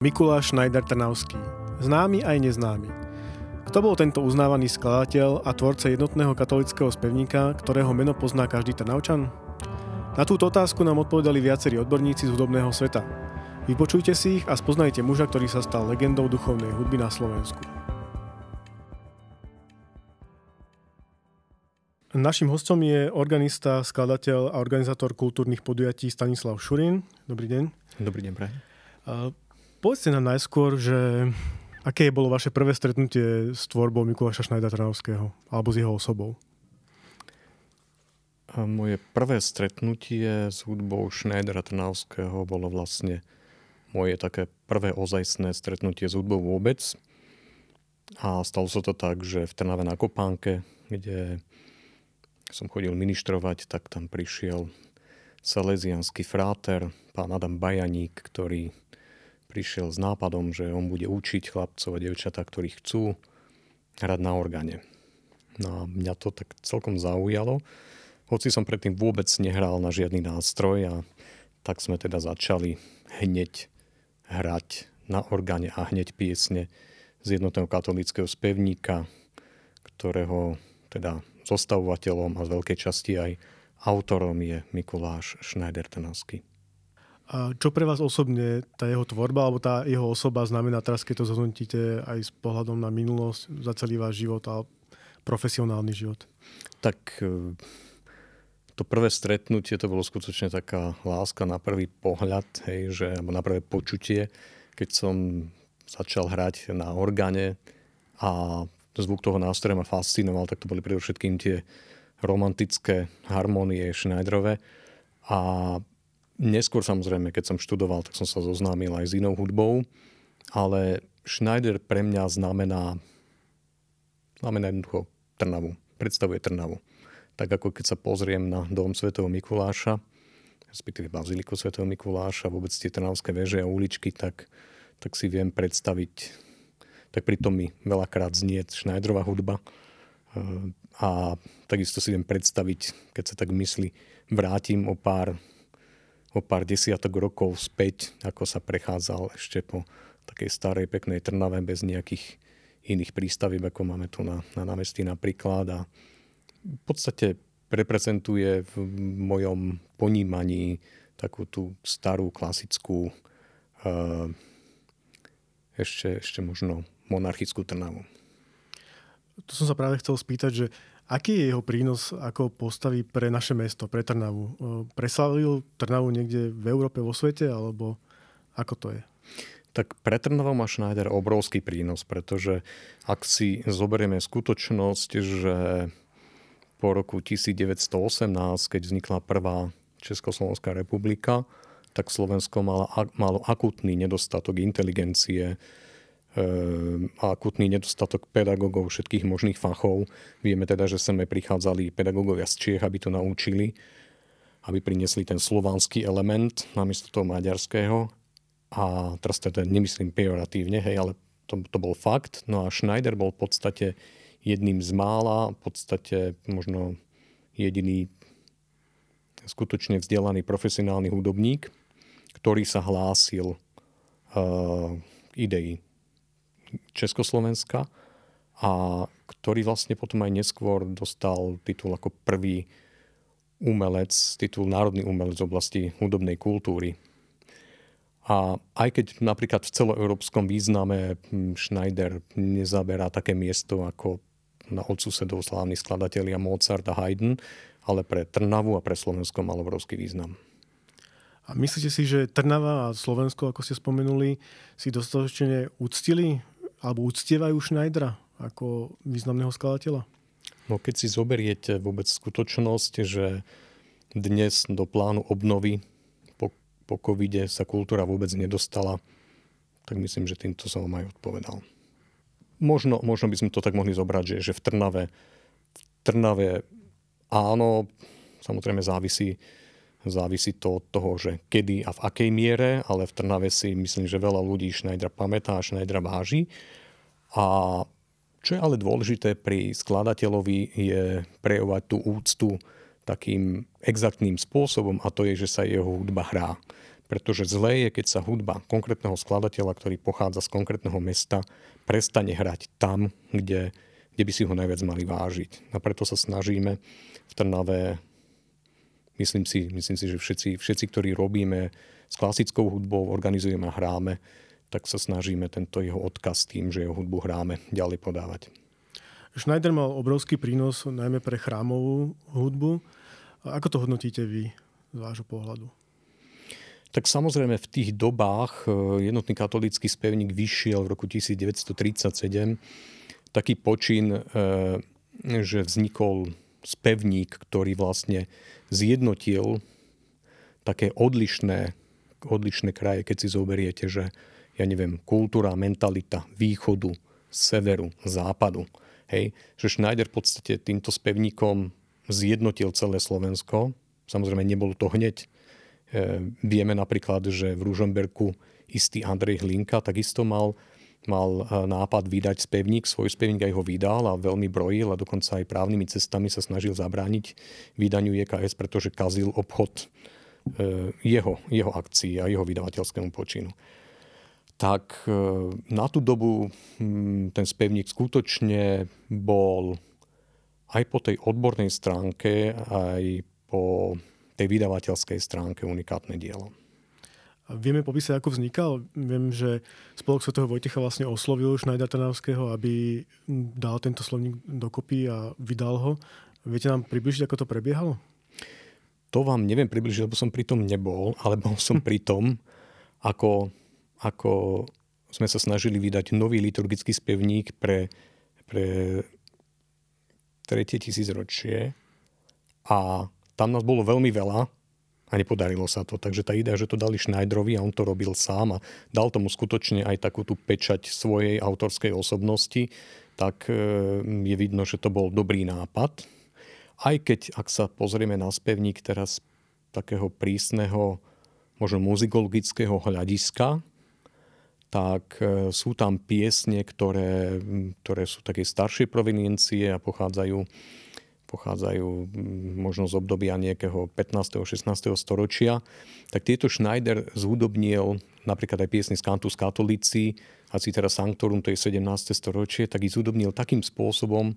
Mikuláš Schneider Trnavský. Známy aj neznámy. Kto bol tento uznávaný skladateľ a tvorca jednotného katolického spevníka, ktorého meno pozná každý Trnavčan? Na túto otázku nám odpovedali viacerí odborníci z hudobného sveta. Vypočujte si ich a spoznajte muža, ktorý sa stal legendou duchovnej hudby na Slovensku. Našim hostom je organista, skladateľ a organizátor kultúrnych podujatí Stanislav Šurin. Dobrý deň. Dobrý deň, prajem. Povedzte nám najskôr, že aké bolo vaše prvé stretnutie s tvorbou Mikuláša Šnajda Trnavského alebo s jeho osobou? A moje prvé stretnutie s hudbou Schneidera Trnavského bolo vlastne moje také prvé ozajstné stretnutie s hudbou vôbec. A stalo sa to tak, že v Trnave na Kopánke, kde som chodil ministrovať, tak tam prišiel salesianský fráter, pán Adam Bajaník, ktorý prišiel s nápadom, že on bude učiť chlapcov a devčatá, ktorí chcú hrať na orgáne. No a mňa to tak celkom zaujalo. Hoci som predtým vôbec nehral na žiadny nástroj a tak sme teda začali hneď hrať na orgáne a hneď piesne z jednotného katolického spevníka, ktorého teda zostavovateľom a z veľkej časti aj autorom je Mikuláš Schneider-Trnavský. A čo pre vás osobne tá jeho tvorba alebo tá jeho osoba znamená teraz, keď to zhodnotíte aj s pohľadom na minulosť za celý váš život a profesionálny život? Tak e, to prvé stretnutie to bolo skutočne taká láska na prvý pohľad, hej, že, alebo na prvé počutie, keď som začal hrať na orgáne a zvuk toho nástroja ma fascinoval, tak to boli predovšetkým tie romantické harmonie Schneiderové a Neskôr samozrejme, keď som študoval, tak som sa zoznámil aj s inou hudbou, ale Schneider pre mňa znamená, znamená jednoducho Trnavu, predstavuje Trnavu. Tak ako keď sa pozriem na dom svätého Mikuláša, respektíve baziliku svätého Mikuláša, vôbec tie trnavské veže a uličky, tak, tak si viem predstaviť, tak pritom mi veľakrát znie Schneiderová hudba. A takisto si viem predstaviť, keď sa tak mysli, vrátim o pár o pár desiatok rokov späť, ako sa prechádzal ešte po takej starej peknej Trnave bez nejakých iných prístavieb, ako máme tu na, na námestí napríklad. A v podstate reprezentuje v mojom ponímaní takú tú starú, klasickú, uh, ešte, ešte možno monarchickú Trnavu. To som sa práve chcel spýtať, že Aký je jeho prínos ako postavy pre naše mesto, pre Trnavu? Preslavil Trnavu niekde v Európe, vo svete, alebo ako to je? Tak pre Trnavu má Schneider obrovský prínos, pretože ak si zoberieme skutočnosť, že po roku 1918, keď vznikla prvá Československá republika, tak Slovensko malo, malo akutný nedostatok inteligencie, a akutný nedostatok pedagógov všetkých možných fachov. Vieme teda, že sem prichádzali pedagógovia z Čiech, aby to naučili, aby priniesli ten slovanský element namiesto toho maďarského. A teraz teda nemyslím pejoratívne, hej, ale to, to bol fakt. No a Schneider bol v podstate jedným z mála, v podstate možno jediný skutočne vzdelaný profesionálny hudobník, ktorý sa hlásil uh, idei Československa a ktorý vlastne potom aj neskôr dostal titul ako prvý umelec, titul národný umelec v oblasti hudobnej kultúry. A aj keď napríklad v celoeurópskom význame hm, Schneider nezaberá také miesto ako na odsusedov slávni skladatelia Mozart a Haydn, ale pre Trnavu a pre Slovensko mal obrovský význam. A myslíte si, že Trnava a Slovensko, ako ste spomenuli, si dostatočne uctili alebo uctievajú Schneidera ako významného skladateľa? No keď si zoberiete vôbec skutočnosť, že dnes do plánu obnovy po, po covide sa kultúra vôbec nedostala, tak myslím, že týmto som vám aj odpovedal. Možno, možno by sme to tak mohli zobrať, že, že v Trnave, v Trnave áno, samozrejme závisí, závisí to od toho, že kedy a v akej miere, ale v Trnave si myslím, že veľa ľudí Schneidera pamätá a Schneidera váži. A čo je ale dôležité pri skladateľovi je prejavovať tú úctu takým exaktným spôsobom a to je, že sa jeho hudba hrá. pretože zlé je, keď sa hudba konkrétneho skladateľa, ktorý pochádza z konkrétneho mesta, prestane hrať tam, kde, kde by si ho najviac mali vážiť. A preto sa snažíme v Trnave, myslím si, myslím si že všetci, všetci, ktorí robíme s klasickou hudbou, organizujeme a hráme, tak sa snažíme tento jeho odkaz tým, že jeho hudbu hráme, ďalej podávať. Schneider mal obrovský prínos najmä pre chrámovú hudbu. Ako to hodnotíte vy z vášho pohľadu? Tak samozrejme v tých dobách e, jednotný katolícky spevník vyšiel v roku 1937 taký počin, e, že vznikol spevník, ktorý vlastne zjednotil také odlišné, odlišné kraje, keď si zoberiete, že ja neviem, kultúra, mentalita východu, severu, západu. Hej, že Schneider v podstate týmto spevníkom zjednotil celé Slovensko. Samozrejme, nebolo to hneď E, vieme napríklad, že v Ružomberku istý Andrej Hlinka takisto mal, mal e, nápad vydať spevník, svoj spevník aj ho vydal a veľmi brojil a dokonca aj právnymi cestami sa snažil zabrániť vydaniu JKS, pretože kazil obchod e, jeho, jeho akcií a jeho vydavateľskému počinu. Tak na tú dobu hm, ten spevník skutočne bol aj po tej odbornej stránke, aj po tej vydavateľskej stránke unikátne dielo. Vieme popísať, ako vznikal? Viem, že spolok svätého Vojtecha vlastne oslovil Šnajdra Trnavského, aby dal tento slovník dokopy a vydal ho. Viete nám približiť, ako to prebiehalo? To vám neviem približiť, lebo som pri tom nebol, ale bol som pri tom, ako, ako sme sa snažili vydať nový liturgický spevník pre, pre tretie tisícročie a tam nás bolo veľmi veľa a nepodarilo sa to. Takže tá idea, že to dali Schneiderovi a on to robil sám a dal tomu skutočne aj takú tú pečať svojej autorskej osobnosti, tak e, je vidno, že to bol dobrý nápad. Aj keď, ak sa pozrieme na spevník teraz takého prísneho, možno muzikologického hľadiska, tak e, sú tam piesne, ktoré, ktoré sú také staršej proveniencie a pochádzajú pochádzajú možno z obdobia nejakého 15. 16. storočia, tak tieto Schneider zhudobnil napríklad aj piesny z Cantus Catholici, a si teraz Sanctorum, to je 17. storočie, tak ich zhudobnil takým spôsobom,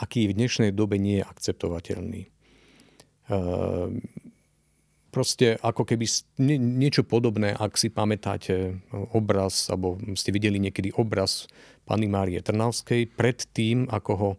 aký v dnešnej dobe nie je akceptovateľný. Ehm, proste ako keby niečo podobné, ak si pamätáte obraz, alebo ste videli niekedy obraz Panny Márie Trnavskej pred tým, ako ho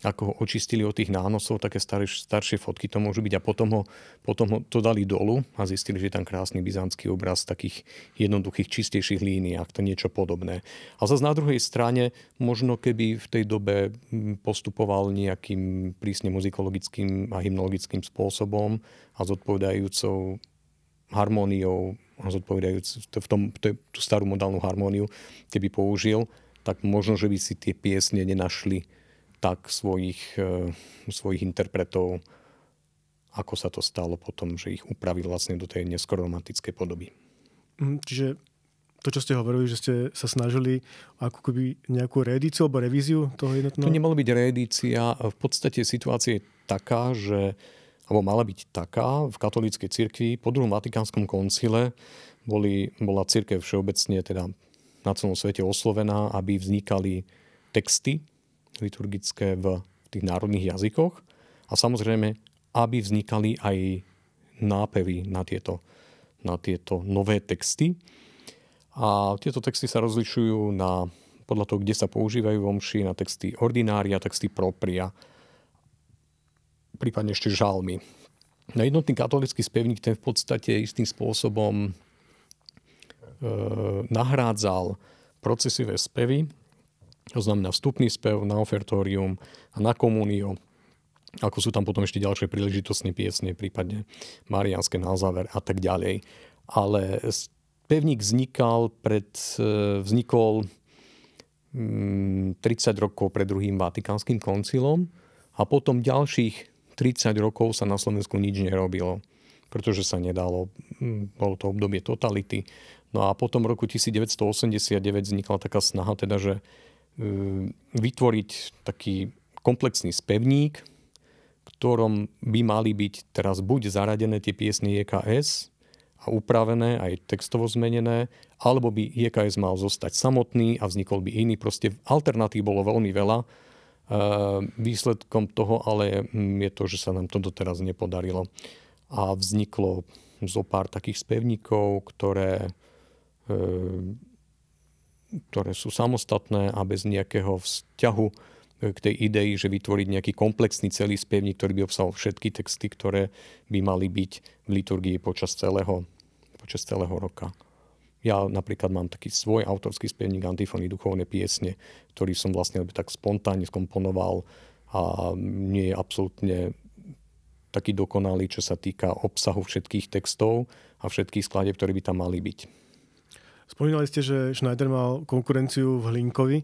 ako ho očistili od tých nánosov, také staré, staršie fotky to môžu byť a potom ho, potom ho to dali dolu a zistili, že je tam krásny byzantský obraz v takých jednoduchých, čistejších líniách, to niečo podobné. A zase na druhej strane, možno keby v tej dobe postupoval nejakým prísne muzikologickým a hymnologickým spôsobom a zodpovedajúcou harmóniou a zodpovedajúc v tom, tú starú modálnu harmóniu, keby použil, tak možno, že by si tie piesne nenašli tak svojich, e, svojich interpretov, ako sa to stalo potom, že ich upravil vlastne do tej neskoro romantickej podoby. Mhm, čiže to, čo ste hovorili, že ste sa snažili ako keby nejakú reedíciu alebo revíziu toho jednotného? To nemalo byť reedícia. V podstate situácia je taká, že alebo mala byť taká v katolíckej cirkvi po druhom Vatikánskom koncile boli, bola cirkev všeobecne teda na celom svete oslovená, aby vznikali texty liturgické v tých národných jazykoch a samozrejme, aby vznikali aj nápevy na tieto, na tieto nové texty. A tieto texty sa rozlišujú na, podľa toho, kde sa používajú vomši, na texty ordinária, texty propria, prípadne ešte žalmy. Na jednotný katolický spevník ten v podstate istým spôsobom e, nahrádzal procesivé spevy, to znamená vstupný spev na ofertórium a na komunio. Ako sú tam potom ešte ďalšie príležitostné piesne, prípadne marianské na záver a tak ďalej. Ale pevník vznikal pred, e, vznikol 30 mm, rokov pred druhým Vatikánskym koncilom a potom ďalších 30 rokov sa na Slovensku nič nerobilo, pretože sa nedalo. Mm, bolo to obdobie totality. No a potom v roku 1989 vznikla taká snaha, teda, že vytvoriť taký komplexný spevník, ktorom by mali byť teraz buď zaradené tie piesne EKS, a upravené, aj textovo zmenené, alebo by IKS mal zostať samotný a vznikol by iný. Proste alternatív bolo veľmi veľa. Výsledkom toho ale je to, že sa nám to doteraz nepodarilo. A vzniklo zo pár takých spevníkov, ktoré, ktoré sú samostatné a bez nejakého vzťahu k tej idei, že vytvoriť nejaký komplexný celý spevník, ktorý by obsahoval všetky texty, ktoré by mali byť v liturgii počas celého, počas celého roka. Ja napríklad mám taký svoj autorský spevník antifony duchovné piesne, ktorý som vlastne tak spontánne skomponoval a nie je absolútne taký dokonalý, čo sa týka obsahu všetkých textov a všetkých skladeb, ktoré by tam mali byť. Spomínali ste, že Schneider mal konkurenciu v Hlinkovi.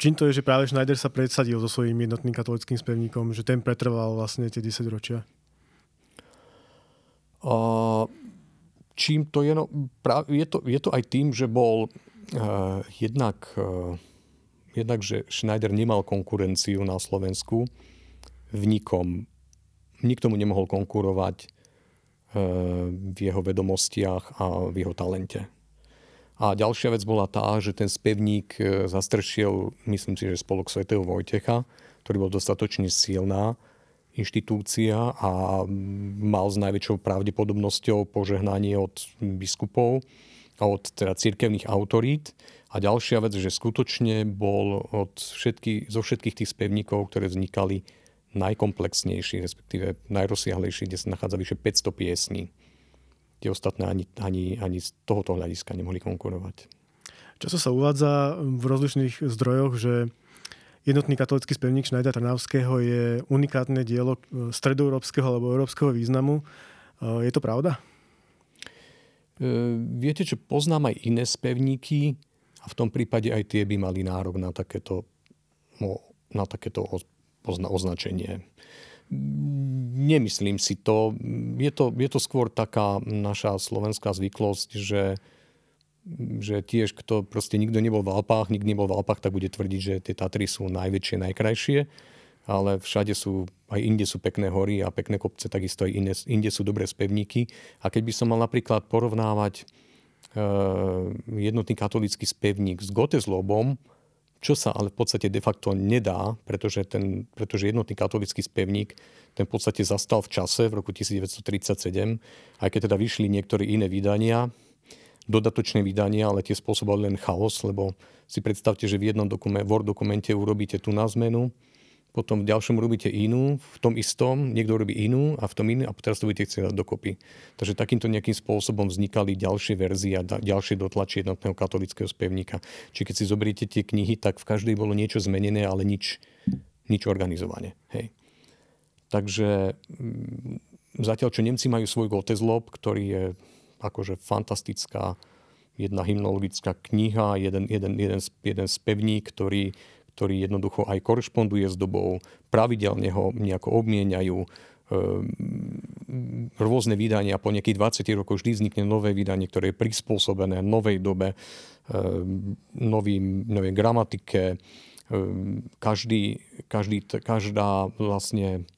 Čím to je, že práve Schneider sa predsadil so svojím jednotným katolickým spevníkom, že ten pretrval vlastne tie 10 ročia? Uh, čím to je? No, práve, je, to, je to aj tým, že bol uh, jednak, uh, jednak, že Schneider nemal konkurenciu na Slovensku v nikom. Nikto mu nemohol konkurovať uh, v jeho vedomostiach a v jeho talente. A ďalšia vec bola tá, že ten spevník e, zastršil, myslím si, že spolok svätého Vojtecha, ktorý bol dostatočne silná inštitúcia a mal s najväčšou pravdepodobnosťou požehnanie od biskupov a od teda cirkevných autorít. A ďalšia vec, že skutočne bol od všetky, zo všetkých tých spevníkov, ktoré vznikali, najkomplexnejší, respektíve najrozsiahlejší, kde sa nachádza vyše 500 piesní tie ostatné ani, ani, ani z tohoto hľadiska nemohli konkurovať. Často sa uvádza v rozličných zdrojoch, že jednotný katolický spevník Schneider Trnavského je unikátne dielo e, stredoeurópskeho alebo európskeho významu. E, je to pravda? E, viete, že poznám aj iné spevníky a v tom prípade aj tie by mali nárok na takéto, na takéto označenie. Nemyslím si to. Je to, je to skôr taká naša slovenská zvyklosť, že, že tiež kto proste nikto nebol v Alpách, nikto nebol v Alpách, tak bude tvrdiť, že tie Tatry sú najväčšie, najkrajšie. Ale všade sú, aj inde sú pekné hory a pekné kopce, takisto aj inde, inde sú dobré spevníky. A keď by som mal napríklad porovnávať uh, jednotný katolický spevník s Gotezlobom, čo sa ale v podstate de facto nedá, pretože, ten, pretože jednotný katolický spevník ten v podstate zastal v čase v roku 1937, aj keď teda vyšli niektoré iné vydania, dodatočné vydania, ale tie spôsobovali len chaos, lebo si predstavte, že v jednom dokumente, Word dokumente urobíte tú na zmenu, potom v ďalšom robíte inú, v tom istom niekto robí inú a v tom inú a teraz to budete chcieť dať dokopy. Takže takýmto nejakým spôsobom vznikali ďalšie verzie a ďalšie dotlačie jednotného katolického spevníka. Čiže keď si zoberiete tie knihy, tak v každej bolo niečo zmenené, ale nič, nič organizované. Hej. Takže mm, zatiaľ, čo Nemci majú svoj Gotezlob, ktorý je akože fantastická jedna hymnologická kniha, jeden, jeden, jeden, jeden spevník, ktorý ktorý jednoducho aj korešponduje s dobou, pravidelne ho nejako obmieniajú, ehm, rôzne vydania. Po nejakých 20 rokoch vždy vznikne nové vydanie, ktoré je prispôsobené novej dobe, ehm, novým, novej gramatike. Ehm, každý, každý, každá vlastne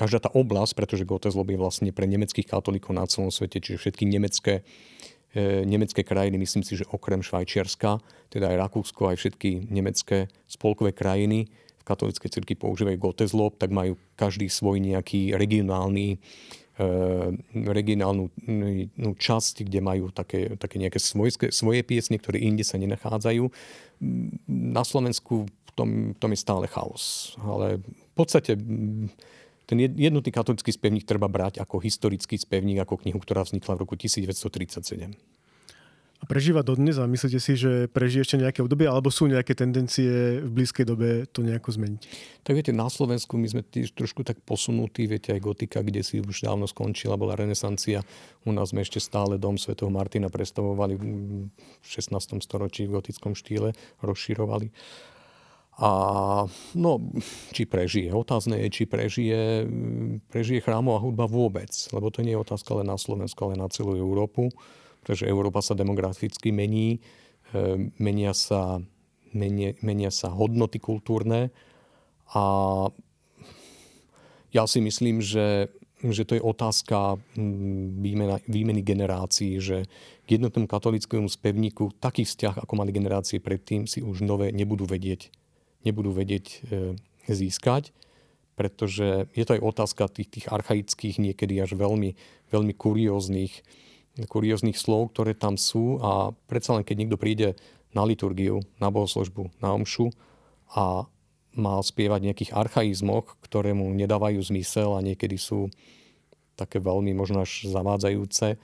každá tá oblasť, pretože Gotteslob je vlastne pre nemeckých katolíkov na celom svete, čiže všetky nemecké nemecké krajiny, myslím si, že okrem Švajčiarska, teda aj Rakúsko, aj všetky nemecké spolkové krajiny v katolíckej cirkvi používajú Gotteslob, tak majú každý svoj nejaký regionálny e, regionálnu no, časť, kde majú také, také nejaké svoje, svoje piesne, ktoré inde sa nenachádzajú. Na Slovensku v tom, tom je stále chaos. Ale v podstate ten jednotný katolický spevník treba brať ako historický spevník, ako knihu, ktorá vznikla v roku 1937. A prežíva dodnes a myslíte si, že prežije ešte nejaké obdobie, alebo sú nejaké tendencie v blízkej dobe to nejako zmeniť? Tak viete, na Slovensku my sme tiež trošku tak posunutí, viete, aj gotika, kde si už dávno skončila, bola renesancia. U nás sme ešte stále dom svätého Martina predstavovali v 16. storočí v gotickom štýle, rozširovali. A no, či prežije. Otázne je, či prežije, prežije chrámová hudba vôbec. Lebo to nie je otázka len na Slovensku, ale na celú Európu. Pretože Európa sa demograficky mení. E, menia sa, menia, menia sa hodnoty kultúrne. A ja si myslím, že že to je otázka mm, výmena, výmeny generácií, že k jednotnému katolickému spevníku taký vzťah, ako mali generácie predtým, si už nové nebudú vedieť, nebudú vedieť e, získať, pretože je to aj otázka tých, tých archaických, niekedy až veľmi, veľmi kurióznych, kurióznych slov, ktoré tam sú. A predsa len keď niekto príde na liturgiu, na bohoslužbu, na omšu a mal spievať nejakých archaizmoch, ktoré mu nedávajú zmysel a niekedy sú také veľmi možno až zavádzajúce,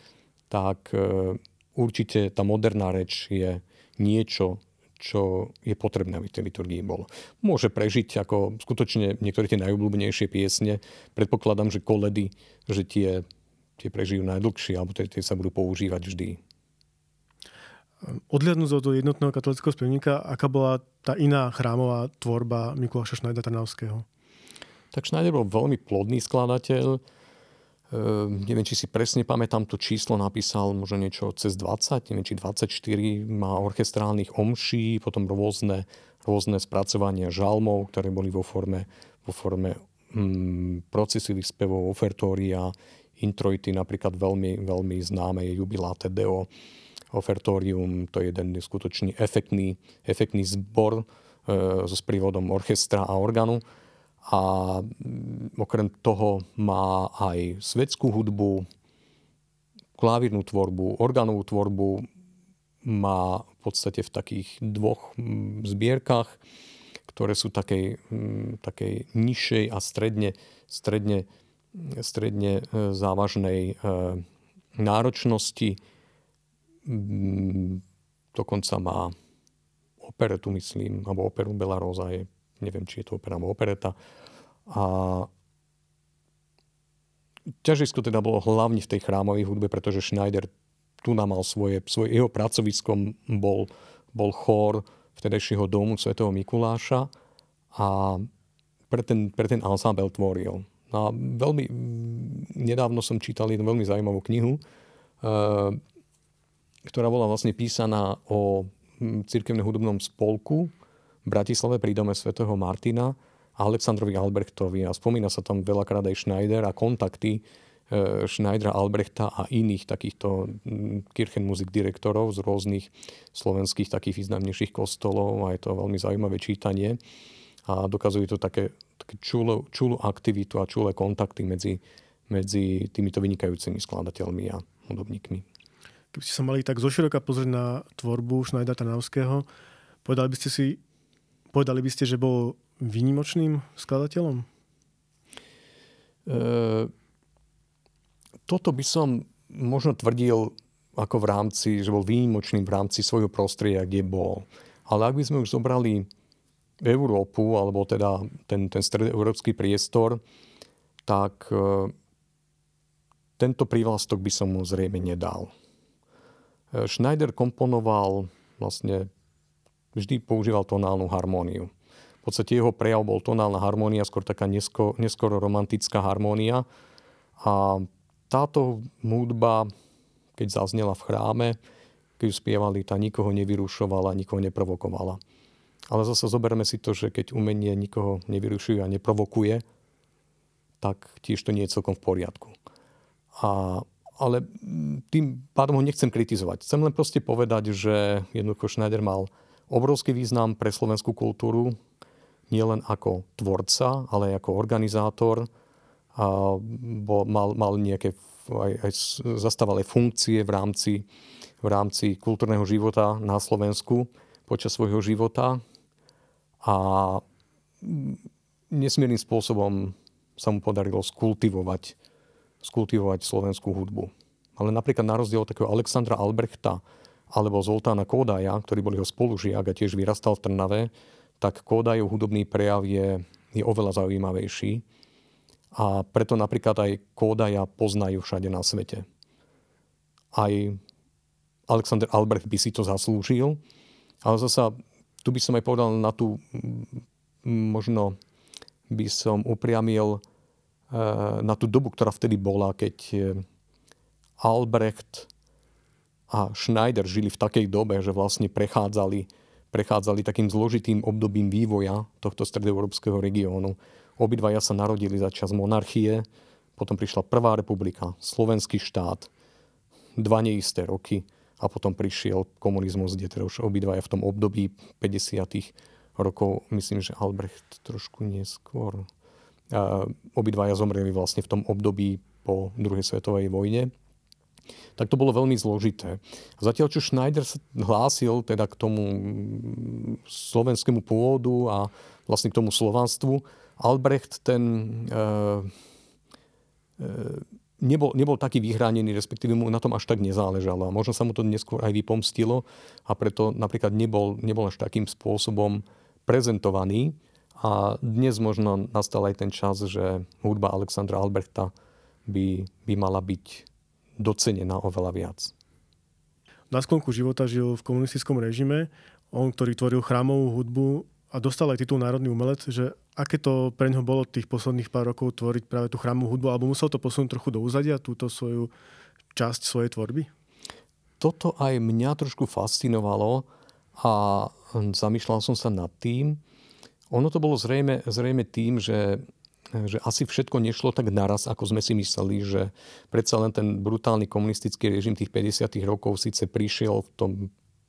tak e, určite tá moderná reč je niečo, čo je potrebné, aby v tej liturgii bolo. Môže prežiť ako skutočne niektoré tie najobľúbenejšie piesne. Predpokladám, že koledy, že tie, tie prežijú najdlhšie, alebo tie, tie sa budú používať vždy. Odliadnúť od jednotného katolického spevníka, aká bola tá iná chrámová tvorba Mikuláša Šnajdra Trnavského? Tak Schneider bol veľmi plodný skladateľ. Ehm, neviem, či si presne pamätám to číslo, napísal možno niečo cez 20, neviem, či 24, má orchestrálnych omší, potom rôzne, rôzne spracovania žalmov, ktoré boli vo forme, vo forme mm, procesových spevov, ofertória, introity, napríklad veľmi, veľmi známe je Jubilate Deo, Ofertorium, to je jeden skutočný efektný, efektný zbor e, so sprievodom orchestra a orgánu. A mm, okrem toho má aj svetskú hudbu, klávírnu tvorbu, orgánovú tvorbu, má v podstate v takých dvoch mm, zbierkach, ktoré sú takej, mm, takej nižšej a stredne, stredne, stredne e, závažnej e, náročnosti. Dokonca má operetu, myslím, alebo operu Bela Rosa je, neviem, či je to opera alebo opereta. A ťažisko teda bolo hlavne v tej chrámovej hudbe, pretože Schneider tu nám mal svoje, svoje jeho pracoviskom bol, bol chór vtedajšieho domu svätého Mikuláša a pre ten, pre ten ensemble tvoril. A veľmi, nedávno som čítal jednu veľmi zaujímavú knihu, ktorá bola vlastne písaná o cirkevnom hudobnom spolku Bratislave pri dome svätého Martina a Aleksandrovi Albrechtovi. A spomína sa tam veľakrát aj Schneider a kontakty e, Schneidera, Albrechta a iných takýchto Kirchenmusik direktorov z rôznych slovenských takých významnejších kostolov. A je to veľmi zaujímavé čítanie. A dokazuje to také, také čulú, čulú aktivitu a čulé kontakty medzi, medzi týmito vynikajúcimi skladateľmi a hudobníkmi. Keby ste sa mali tak zoširoka pozrieť na tvorbu Schneidera Trnavského, povedali by ste si, povedali by ste, že bol výnimočným skladateľom? E, toto by som možno tvrdil ako v rámci, že bol výnimočným v rámci svojho prostredia, kde bol. Ale ak by sme už zobrali Európu, alebo teda ten, ten stredoeurópsky priestor, tak e, tento prívlastok by som mu zrejme nedal. Schneider komponoval vlastne vždy používal tonálnu harmóniu. V podstate jeho prejav bol tonálna harmónia, skôr taká neskoro, neskoro romantická harmónia. A táto hudba, keď zaznela v chráme, keď ju spievali, tá nikoho nevyrušovala, nikoho neprovokovala. Ale zase zoberme si to, že keď umenie nikoho nevyrušuje a neprovokuje, tak tiež to nie je celkom v poriadku. A ale tým pádom ho nechcem kritizovať. Chcem len proste povedať, že jednoducho Schneider mal obrovský význam pre slovenskú kultúru, nielen ako tvorca, ale ako organizátor. A bo mal, mal nejaké, aj, aj zastával funkcie v rámci, v rámci kultúrneho života na Slovensku počas svojho života. A nesmiernym spôsobom sa mu podarilo skultivovať skultivovať slovenskú hudbu. Ale napríklad na rozdiel od takého Alexandra Albrechta alebo Zoltána Kódaja, ktorí boli ho spolužiak a tiež vyrastal v Trnave, tak Kódajov hudobný prejav je, je oveľa zaujímavejší. A preto napríklad aj Kódaja poznajú všade na svete. Aj Alexander Albrecht by si to zaslúžil, ale zasa tu by som aj povedal na tú, možno by som upriamil na tú dobu, ktorá vtedy bola, keď e, Albrecht a Schneider žili v takej dobe, že vlastne prechádzali, prechádzali takým zložitým obdobím vývoja tohto stredoeurópskeho regiónu. Obidvaja sa narodili za čas monarchie, potom prišla Prvá republika, Slovenský štát, dva neisté roky a potom prišiel komunizmus, kde teda už obidvaja v tom období 50. rokov, myslím, že Albrecht trošku neskôr, obidvaja zomreli vlastne v tom období po druhej svetovej vojne tak to bolo veľmi zložité. Zatiaľ, čo Schneider sa hlásil teda k tomu slovenskému pôvodu a vlastne k tomu slovanstvu, Albrecht ten e, e, nebol, nebol taký vyhránený, respektíve mu na tom až tak nezáležalo. A možno sa mu to neskôr aj vypomstilo a preto napríklad nebol, nebol až takým spôsobom prezentovaný. A dnes možno nastal aj ten čas, že hudba Alexandra Albrechta by, by mala byť docenená oveľa viac. Na sklonku života žil v komunistickom režime, on, ktorý tvoril chrámovú hudbu a dostal aj titul národný umelec, že aké to pre ňo bolo tých posledných pár rokov tvoriť práve tú chrámovú hudbu, alebo musel to posunúť trochu do úzadia, túto svoju časť svojej tvorby? Toto aj mňa trošku fascinovalo a zamýšľal som sa nad tým. Ono to bolo zrejme, zrejme tým, že že asi všetko nešlo tak naraz, ako sme si mysleli, že predsa len ten brutálny komunistický režim tých 50. rokov síce prišiel v tom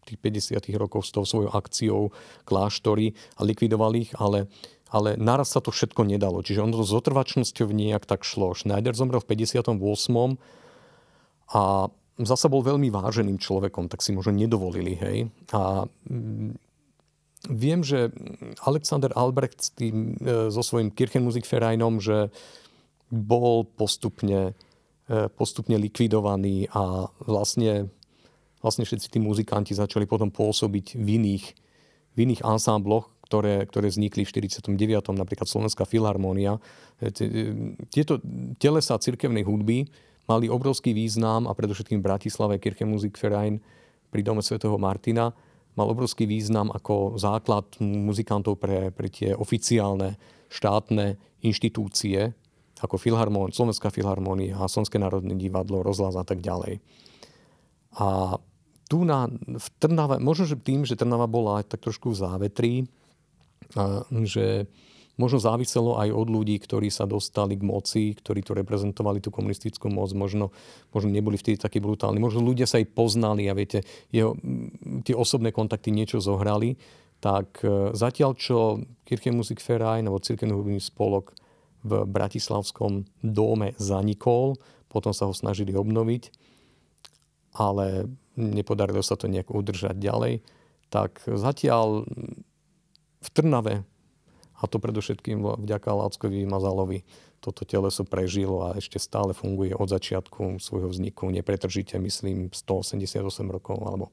tých 50. rokov s tou svojou akciou kláštory a likvidoval ich, ale, ale naraz sa to všetko nedalo. Čiže ono to s otrvačnosťou nejak tak šlo. Schneider zomrel v 58. a zasa bol veľmi váženým človekom, tak si možno nedovolili. Hej? A Viem, že Alexander Albrecht s tým, e, so svojím Kirchenmusikvereinom, že bol postupne, e, postupne likvidovaný a vlastne, vlastne všetci tí muzikanti začali potom pôsobiť v iných, v iných ansámbloch, ktoré, ktoré vznikli v 49. napríklad Slovenská filharmónia. E, tieto telesa cirkevnej hudby mali obrovský význam a predovšetkým v Bratislave Kirchenmusikverein pri dome svätého Martina – mal obrovský význam ako základ muzikantov pre, pre tie oficiálne štátne inštitúcie, ako Filharmón, Slovenská filharmónia, Slovenské národné divadlo, rozhlas a tak ďalej. A tu na, v Trnave, možno, že tým, že Trnava bola tak trošku v závetrí, že možno záviselo aj od ľudí, ktorí sa dostali k moci, ktorí tu reprezentovali tú komunistickú moc, možno, možno neboli vtedy takí brutálni, možno ľudia sa aj poznali a viete, jeho, tie osobné kontakty niečo zohrali, tak e, zatiaľ, čo Kirchenmusikverein alebo Cirkevný hudobný spolok v Bratislavskom dome zanikol, potom sa ho snažili obnoviť, ale nepodarilo sa to nejak udržať ďalej, tak zatiaľ v Trnave a to predovšetkým vďaka Láckovi Mazalovi toto teleso prežilo a ešte stále funguje od začiatku svojho vzniku nepretržite, myslím, 188 rokov, alebo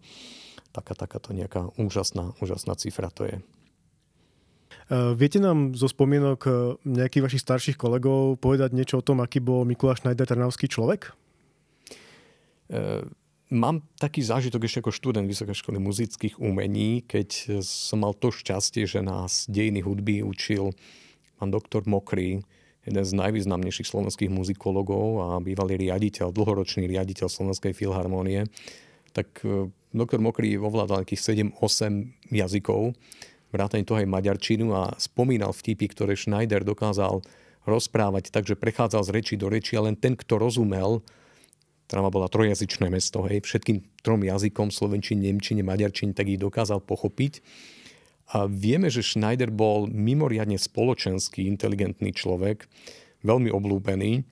taká, takáto nejaká úžasná, úžasná cifra to je. E, viete nám zo spomienok e, nejakých vašich starších kolegov povedať niečo o tom, aký bol Mikuláš Schneider Trnavský človek? E, Mám taký zážitok ešte ako študent Vysokej školy muzických umení, keď som mal to šťastie, že nás dejiny hudby učil pán doktor Mokrý, jeden z najvýznamnejších slovenských muzikologov a bývalý riaditeľ, dlhoročný riaditeľ Slovenskej filharmónie. Tak e, doktor Mokrý ovládal nejakých 7-8 jazykov, vrátane toho aj maďarčinu a spomínal vtipy, ktoré Schneider dokázal rozprávať, takže prechádzal z reči do reči a len ten, kto rozumel, Trnava bola trojazyčné mesto, hej, všetkým trom jazykom, slovenčine, nemčine, maďarčine, tak ich dokázal pochopiť. A vieme, že Schneider bol mimoriadne spoločenský, inteligentný človek, veľmi oblúbený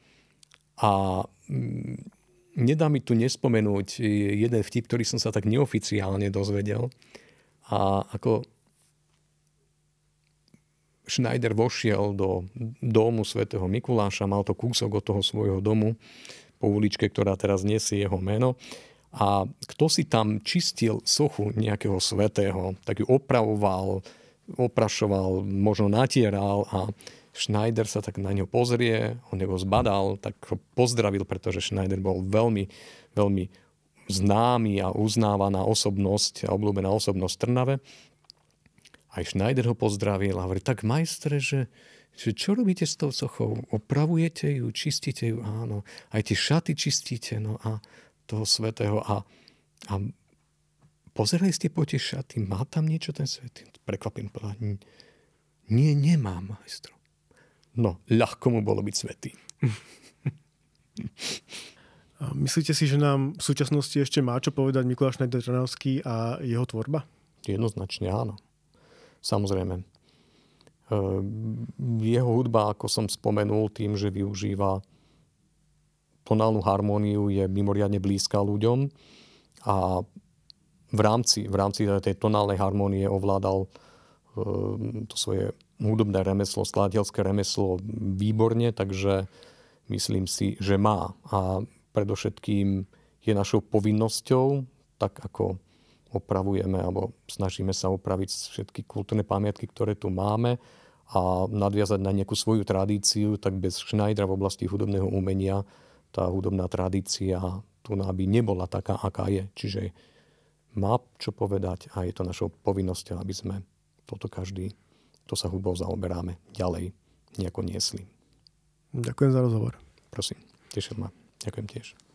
a mm, nedá mi tu nespomenúť jeden vtip, ktorý som sa tak neoficiálne dozvedel. A ako Schneider vošiel do domu svätého Mikuláša, mal to kúsok od toho svojho domu, po uličke, ktorá teraz nesie jeho meno. A kto si tam čistil sochu nejakého svetého, tak ju opravoval, oprašoval, možno natieral a Schneider sa tak na ňo pozrie, on ho zbadal, tak ho pozdravil, pretože Schneider bol veľmi, veľmi známy a uznávaná osobnosť a obľúbená osobnosť Trnave. Aj Schneider ho pozdravil a hovorí, tak majstre, že že čo robíte s tou sochou? Opravujete ju, čistíte ju? Áno. Aj tie šaty čistíte, no a toho svetého. A, a pozerali ste po tie šaty, má tam niečo ten svetý? Prekvapím, povedať, nie, nemám, majstro. No, ľahko mu bolo byť svetý. Myslíte si, že nám v súčasnosti ešte má čo povedať Mikuláš Schneider Trnavský a jeho tvorba? Jednoznačne áno. Samozrejme. Ehm, jeho hudba, ako som spomenul, tým, že využíva tonálnu harmóniu, je mimoriadne blízka ľuďom a v rámci, v rámci tej tonálnej harmónie ovládal ehm, to svoje hudobné remeslo, skladateľské remeslo výborne, takže myslím si, že má. A predovšetkým je našou povinnosťou, tak ako opravujeme alebo snažíme sa opraviť všetky kultúrne pamiatky, ktoré tu máme a nadviazať na nejakú svoju tradíciu, tak bez Schneidera v oblasti hudobného umenia tá hudobná tradícia tu by nebola taká, aká je. Čiže má čo povedať a je to našou povinnosťou, aby sme toto každý, to sa hudbou zaoberáme, ďalej nejako niesli. Ďakujem za rozhovor. Prosím, tešil ma. Ďakujem tiež.